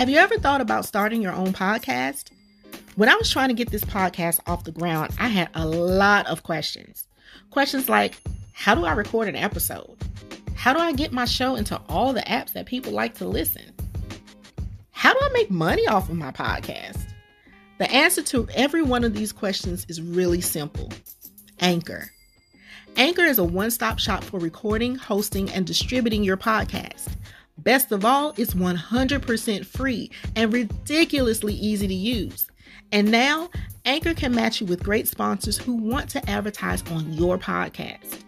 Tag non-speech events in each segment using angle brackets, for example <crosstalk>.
Have you ever thought about starting your own podcast? When I was trying to get this podcast off the ground, I had a lot of questions. Questions like How do I record an episode? How do I get my show into all the apps that people like to listen? How do I make money off of my podcast? The answer to every one of these questions is really simple Anchor. Anchor is a one stop shop for recording, hosting, and distributing your podcast. Best of all, it's 100% free and ridiculously easy to use. And now, Anchor can match you with great sponsors who want to advertise on your podcast.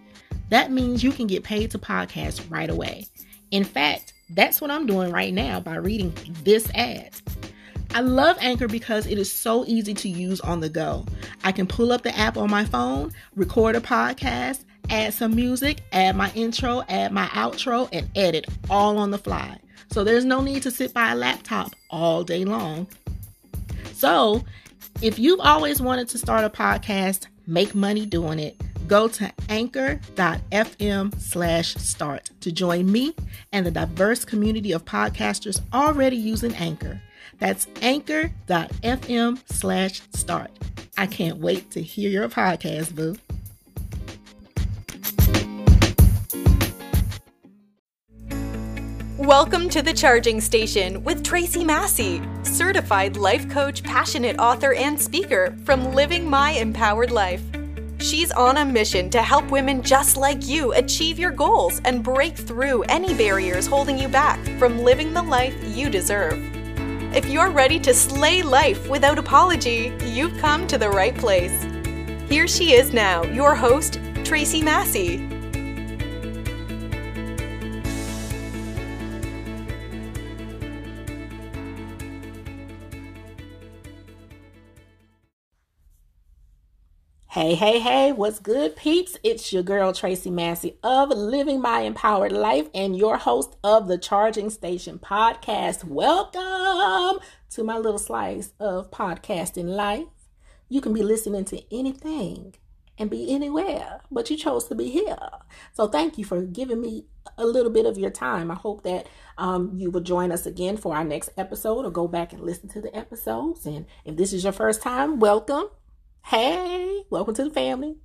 That means you can get paid to podcast right away. In fact, that's what I'm doing right now by reading this ad. I love Anchor because it is so easy to use on the go. I can pull up the app on my phone, record a podcast, add some music, add my intro, add my outro, and edit all on the fly. So there's no need to sit by a laptop all day long. So if you've always wanted to start a podcast, make money doing it, go to anchor.fm slash start to join me and the diverse community of podcasters already using Anchor. That's anchor.fm slash start. I can't wait to hear your podcast, boo. Welcome to the Charging Station with Tracey Massey, certified life coach, passionate author, and speaker from Living My Empowered Life. She's on a mission to help women just like you achieve your goals and break through any barriers holding you back from living the life you deserve. If you're ready to slay life without apology, you've come to the right place. Here she is now, your host, Tracey Massey. Hey, hey, hey, what's good, peeps? It's your girl, Tracey Massey of Living My Empowered Life and your host of the Charging Station podcast. Welcome to my little slice of podcasting life. You can be listening to anything and be anywhere, but you chose to be here. So thank you for giving me a little bit of your time. I hope that um, you will join us again for our next episode or go back and listen to the episodes. And if this is your first time, welcome. Hey, welcome to the family.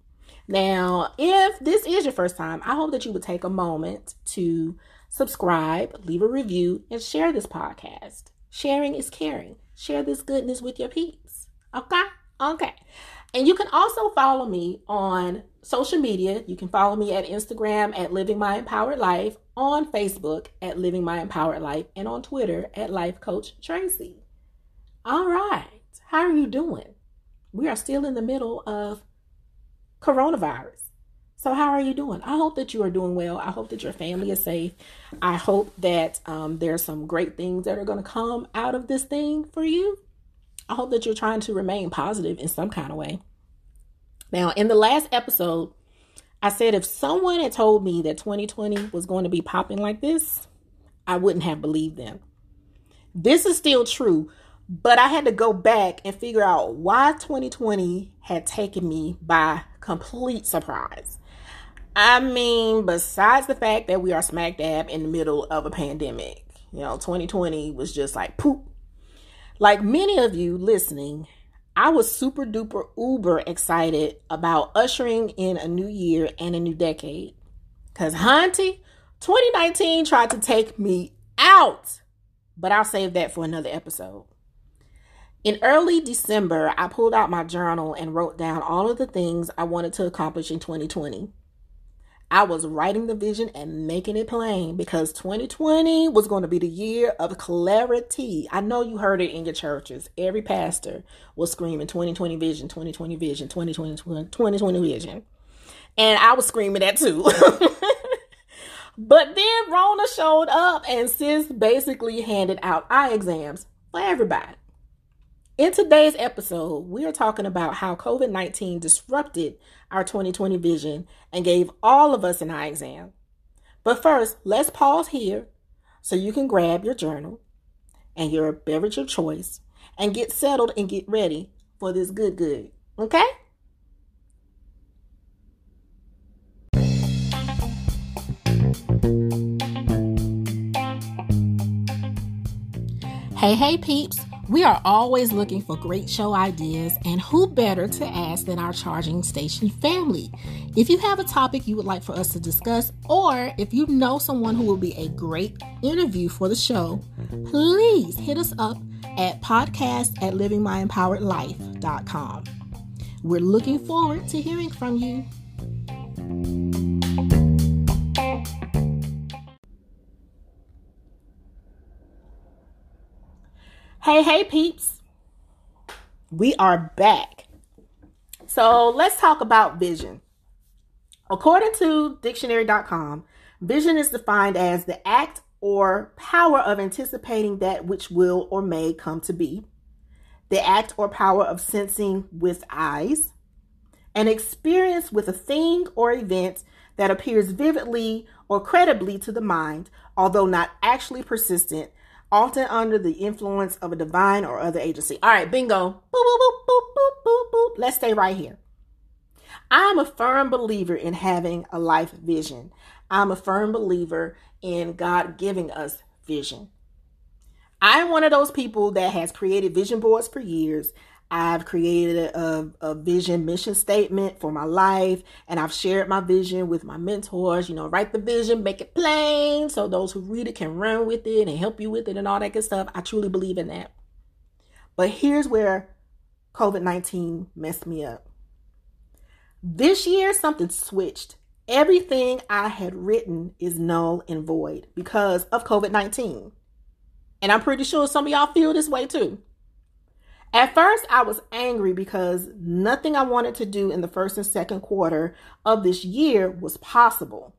Now, if this is your first time, I hope that you would take a moment to subscribe, leave a review, and share this podcast. Sharing is caring. Share this goodness with your peeps. Okay? Okay. And you can also follow me on social media. You can follow me at Instagram at Living My Empowered Life, on Facebook at Living My Empowered Life, and on Twitter at Life Coach Tracey. All right. How are you doing? We are still in the middle of coronavirus. So, how are you doing? I hope that you are doing well. I hope that your family is safe. I hope that um, there are some great things that are going to come out of this thing for you. I hope that you're trying to remain positive in some kind of way. Now, in the last episode, I said if someone had told me that 2020 was going to be popping like this, I wouldn't have believed them. This is still true, but I had to go back and figure out why 2020 had taken me by complete surprise. I mean, besides the fact that we are smack dab in the middle of a pandemic, you know, 2020 was just like poop. Like many of you listening, I was super duper uber excited about ushering in a new year and a new decade. Because, Hunty, 2019 tried to take me out, but I'll save that for another episode. In early December, I pulled out my journal and wrote down all of the things I wanted to accomplish in 2020. I was writing the vision and making it plain because 2020 was going to be the year of clarity. I know you heard it in your churches. Every pastor was screaming 2020 vision, 2020 vision, 2020, 2020 vision. And I was screaming that too. <laughs> but then Rona showed up and sis basically handed out eye exams for everybody. In today's episode, we are talking about how COVID 19 disrupted our 2020 vision and gave all of us an eye exam. But first, let's pause here so you can grab your journal and your beverage of choice and get settled and get ready for this good, good. Okay? Hey, hey, peeps. We are always looking for great show ideas, and who better to ask than our charging station family? If you have a topic you would like for us to discuss, or if you know someone who will be a great interview for the show, please hit us up at podcast at livingmyempoweredlife.com. We're looking forward to hearing from you. Hey, hey, peeps. We are back. So let's talk about vision. According to dictionary.com, vision is defined as the act or power of anticipating that which will or may come to be, the act or power of sensing with eyes, an experience with a thing or event that appears vividly or credibly to the mind, although not actually persistent often under the influence of a divine or other agency. All right, bingo. Boop, boop, boop, boop, boop, boop. Let's stay right here. I'm a firm believer in having a life vision. I'm a firm believer in God giving us vision. I'm one of those people that has created vision boards for years. I've created a, a, vision mission statement for my life, and I've shared my vision with my mentors. You know, write the vision, make it plain so those who read it can run with it and help you with it and all that good stuff. I truly believe in that. But here's where COVID 19 messed me up. This year, something switched. Everything I had written is null and void because of COVID 19. And I'm pretty sure some of y'all feel this way too. At first, I was angry because nothing I wanted to do in the first and second quarter of this year was possible.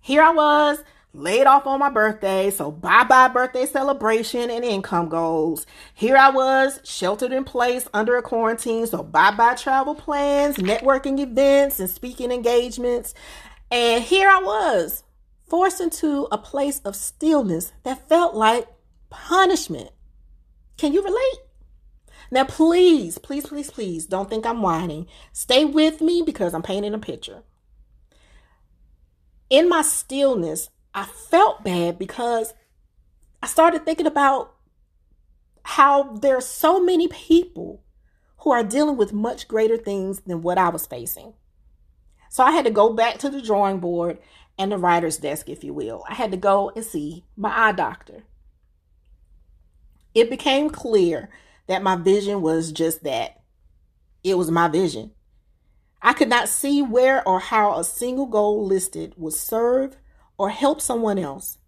Here I was, laid off on my birthday, so bye bye birthday celebration and income goals. Here I was, sheltered in place under a quarantine, so bye bye travel plans, networking events, and speaking engagements. And here I was, forced into a place of stillness that felt like punishment. Can you relate? Now, please, please, please, please don't think I'm whining. Stay with me because I'm painting a picture. In my stillness, I felt bad because I started thinking about how there are so many people who are dealing with much greater things than what I was facing. So I had to go back to the drawing board and the writer's desk, if you will. I had to go and see my eye doctor. It became clear that my vision was just that. It was my vision. I could not see where or how a single goal listed would serve or help someone else.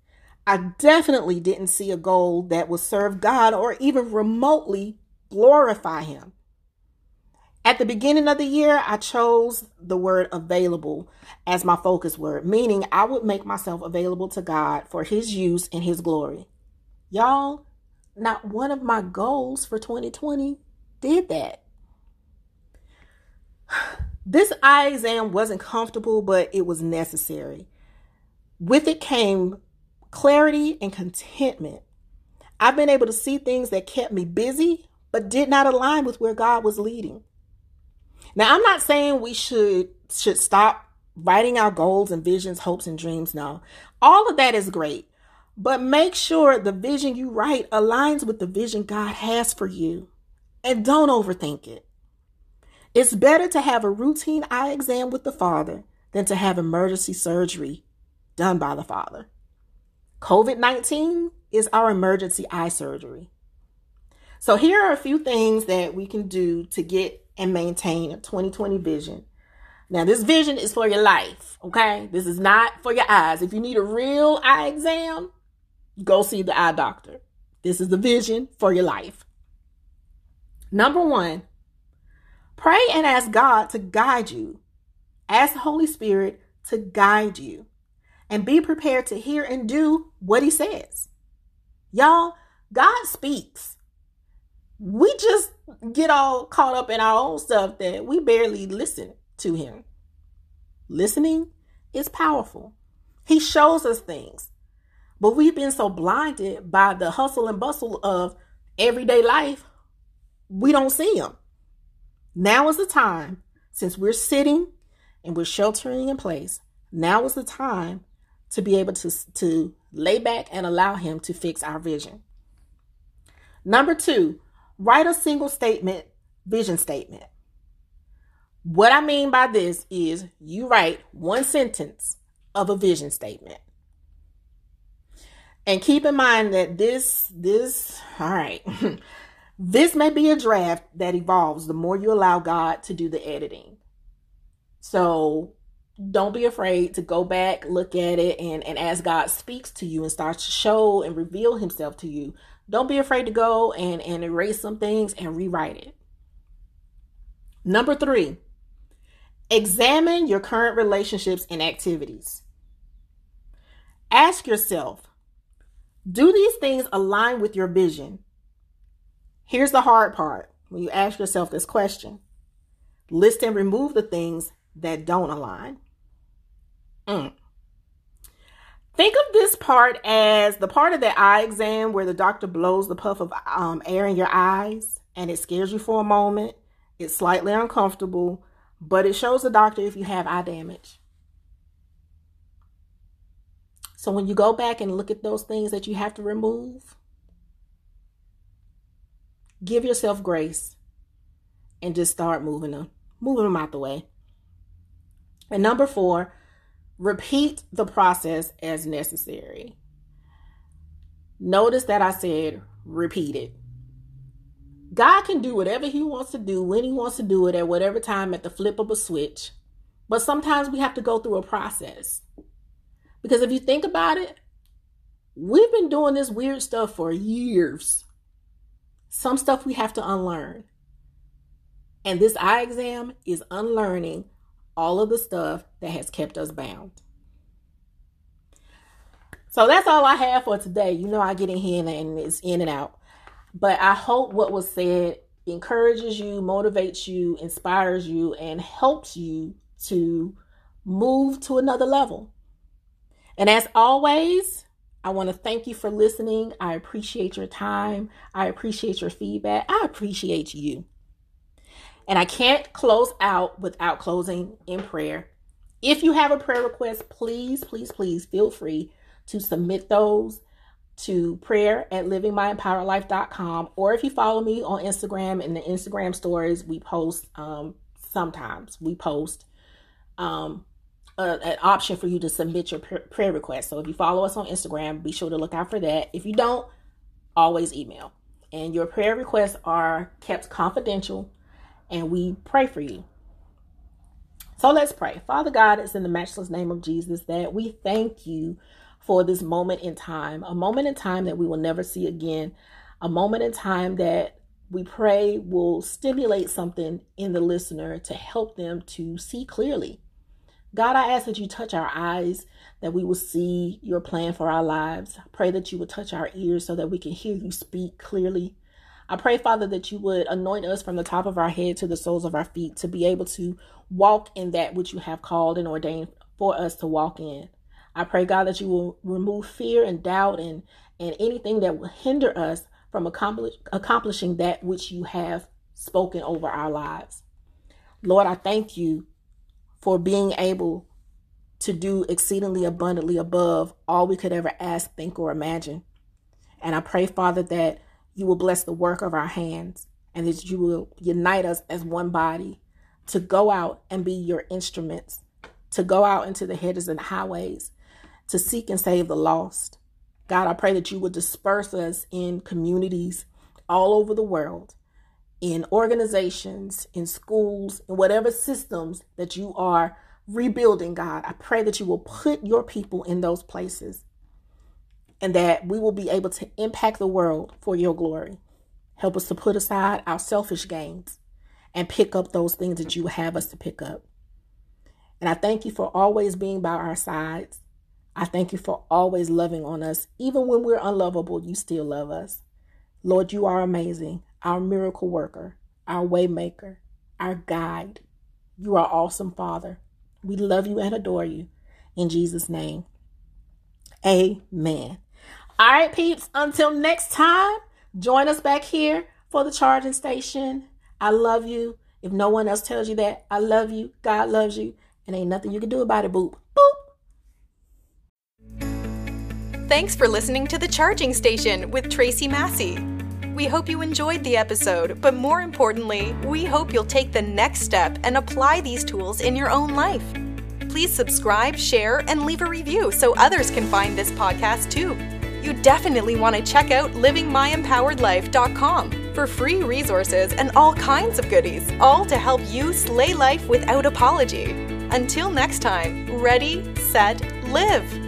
I definitely didn't see a goal that would serve God or even remotely glorify Him. At the beginning of the year, I chose the word available as my focus word, meaning I would make myself available to God for His use and His glory. Y'all, not one of my goals for 2020 did that. <sighs> This eye exam wasn't comfortable, but it was necessary. With it came clarity and contentment. I've been able to see things that kept me busy, but did not align with where God was leading. Now, I'm not saying we should should stop writing our goals and visions, hopes and dreams. No, all of that is great. But make sure the vision you write aligns with the vision God has for you. And don't overthink it. It's better to have a routine eye exam with the Father than to have emergency surgery done by the Father. COVID 19 is our emergency eye surgery. So, here are a few things that we can do to get and maintain a 2020 vision. Now, this vision is for your life, okay? This is not for your eyes. If you need a real eye exam, go see the eye doctor. This is the vision for your life. Number one, pray and ask God to guide you. Ask the Holy Spirit to guide you and be prepared to hear and do what He says. Y'all, God speaks. We just get all caught up in our own stuff that we barely listen to Him. Listening is powerful. He shows us things. But we've been so blinded by the hustle and bustle of everyday life, we don't see them. Now is the time, since we're sitting and we're sheltering in place, now is the time to be able to, to lay back and allow Him to fix our vision. Number two, write a single statement, vision statement. What I mean by this is you write one sentence of a vision statement. And keep in mind that this, this, all right, <laughs> this may be a draft that evolves the more you allow God to do the editing. So don't be afraid to go back, look at it, and, and as God speaks to you and starts to show and reveal himself to you, don't be afraid to go and, and erase some things and rewrite it. Number three, examine your current relationships and activities. Ask yourself, do these things align with your vision? Here's the hard part when you ask yourself this question list and remove the things that don't align. Mm. Think of this part as the part of the eye exam where the doctor blows the puff of um, air in your eyes and it scares you for a moment. It's slightly uncomfortable, but it shows the doctor if you have eye damage. So when you go back and look at those things that you have to remove, give yourself grace and just start moving them, moving them out the way. And number four, repeat the process as necessary. Notice that I said repeat it. God can do whatever He wants to do when He wants to do it at whatever time at the flip of a switch. But sometimes we have to go through a process. Because if you think about it, we've been doing this weird stuff for years. Some stuff we have to unlearn. And this eye exam is unlearning all of the stuff that has kept us bound. So that's all I have for today. You know, I get in here and it's in and out. But I hope what was said encourages you, motivates you, inspires you, and helps you to move to another level. And as always, I want to thank you for listening. I appreciate your time. I appreciate your feedback. I appreciate you. And I can't close out without closing in prayer. If you have a prayer request, please, please, please feel free to submit those to prayer at livingmyempoweredlife.com. Or if you follow me on Instagram in the Instagram stories, we post um, sometimes we post um, an option for you to submit your prayer request. So if you follow us on Instagram, be sure to look out for that. If you don't, always email. And your prayer requests are kept confidential and we pray for you. So let's pray. Father God, it's in the matchless name of Jesus that we thank you for this moment in time, a moment in time that we will never see again, a moment in time that we pray will stimulate something in the listener to help them to see clearly. God, I ask that you touch our eyes, that we will see your plan for our lives. I pray that you would touch our ears so that we can hear you speak clearly. I pray, Father, that you would anoint us from the top of our head to the soles of our feet to be able to walk in that which you have called and ordained for us to walk in. I pray, God, that you will remove fear and doubt and, and anything that will hinder us from accomplish, accomplishing that which you have spoken over our lives. Lord, I thank you for being able to do exceedingly abundantly above all we could ever ask, think, or imagine. And I pray, Father, that you will bless the work of our hands and that you will unite us as one body to go out and be your instruments, to go out into the hedges and highways, to seek and save the lost. God, I pray that you would disperse us in communities all over the world, in organizations, in schools, in whatever systems that you are rebuilding, God. I pray that you will put your people in those places and that we will be able to impact the world for your glory. Help us to put aside our selfish gains and pick up those things that you have us to pick up. And I thank you for always being by our sides. I thank you for always loving on us. Even when we're unlovable, you still love us. Lord, you are amazing, our miracle worker, our waymaker, our guide. You are awesome, Father. We love you and adore you. In Jesus' name, amen. All right, peeps, until next time, join us back here for the charging station. I love you. If no one else tells you that, I love you. God loves you. And ain't nothing you can do about it, boop. Boop. Thanks for listening to The Charging Station with Tracey Massey. We hope you enjoyed the episode, but more importantly, we hope you'll take the next step and apply these tools in your own life. Please subscribe, share, and leave a review so others can find this podcast too. You definitely want to check out livingmyempoweredlife.com for free resources and all kinds of goodies, all to help you slay life without apology. Until next time, ready, set, live.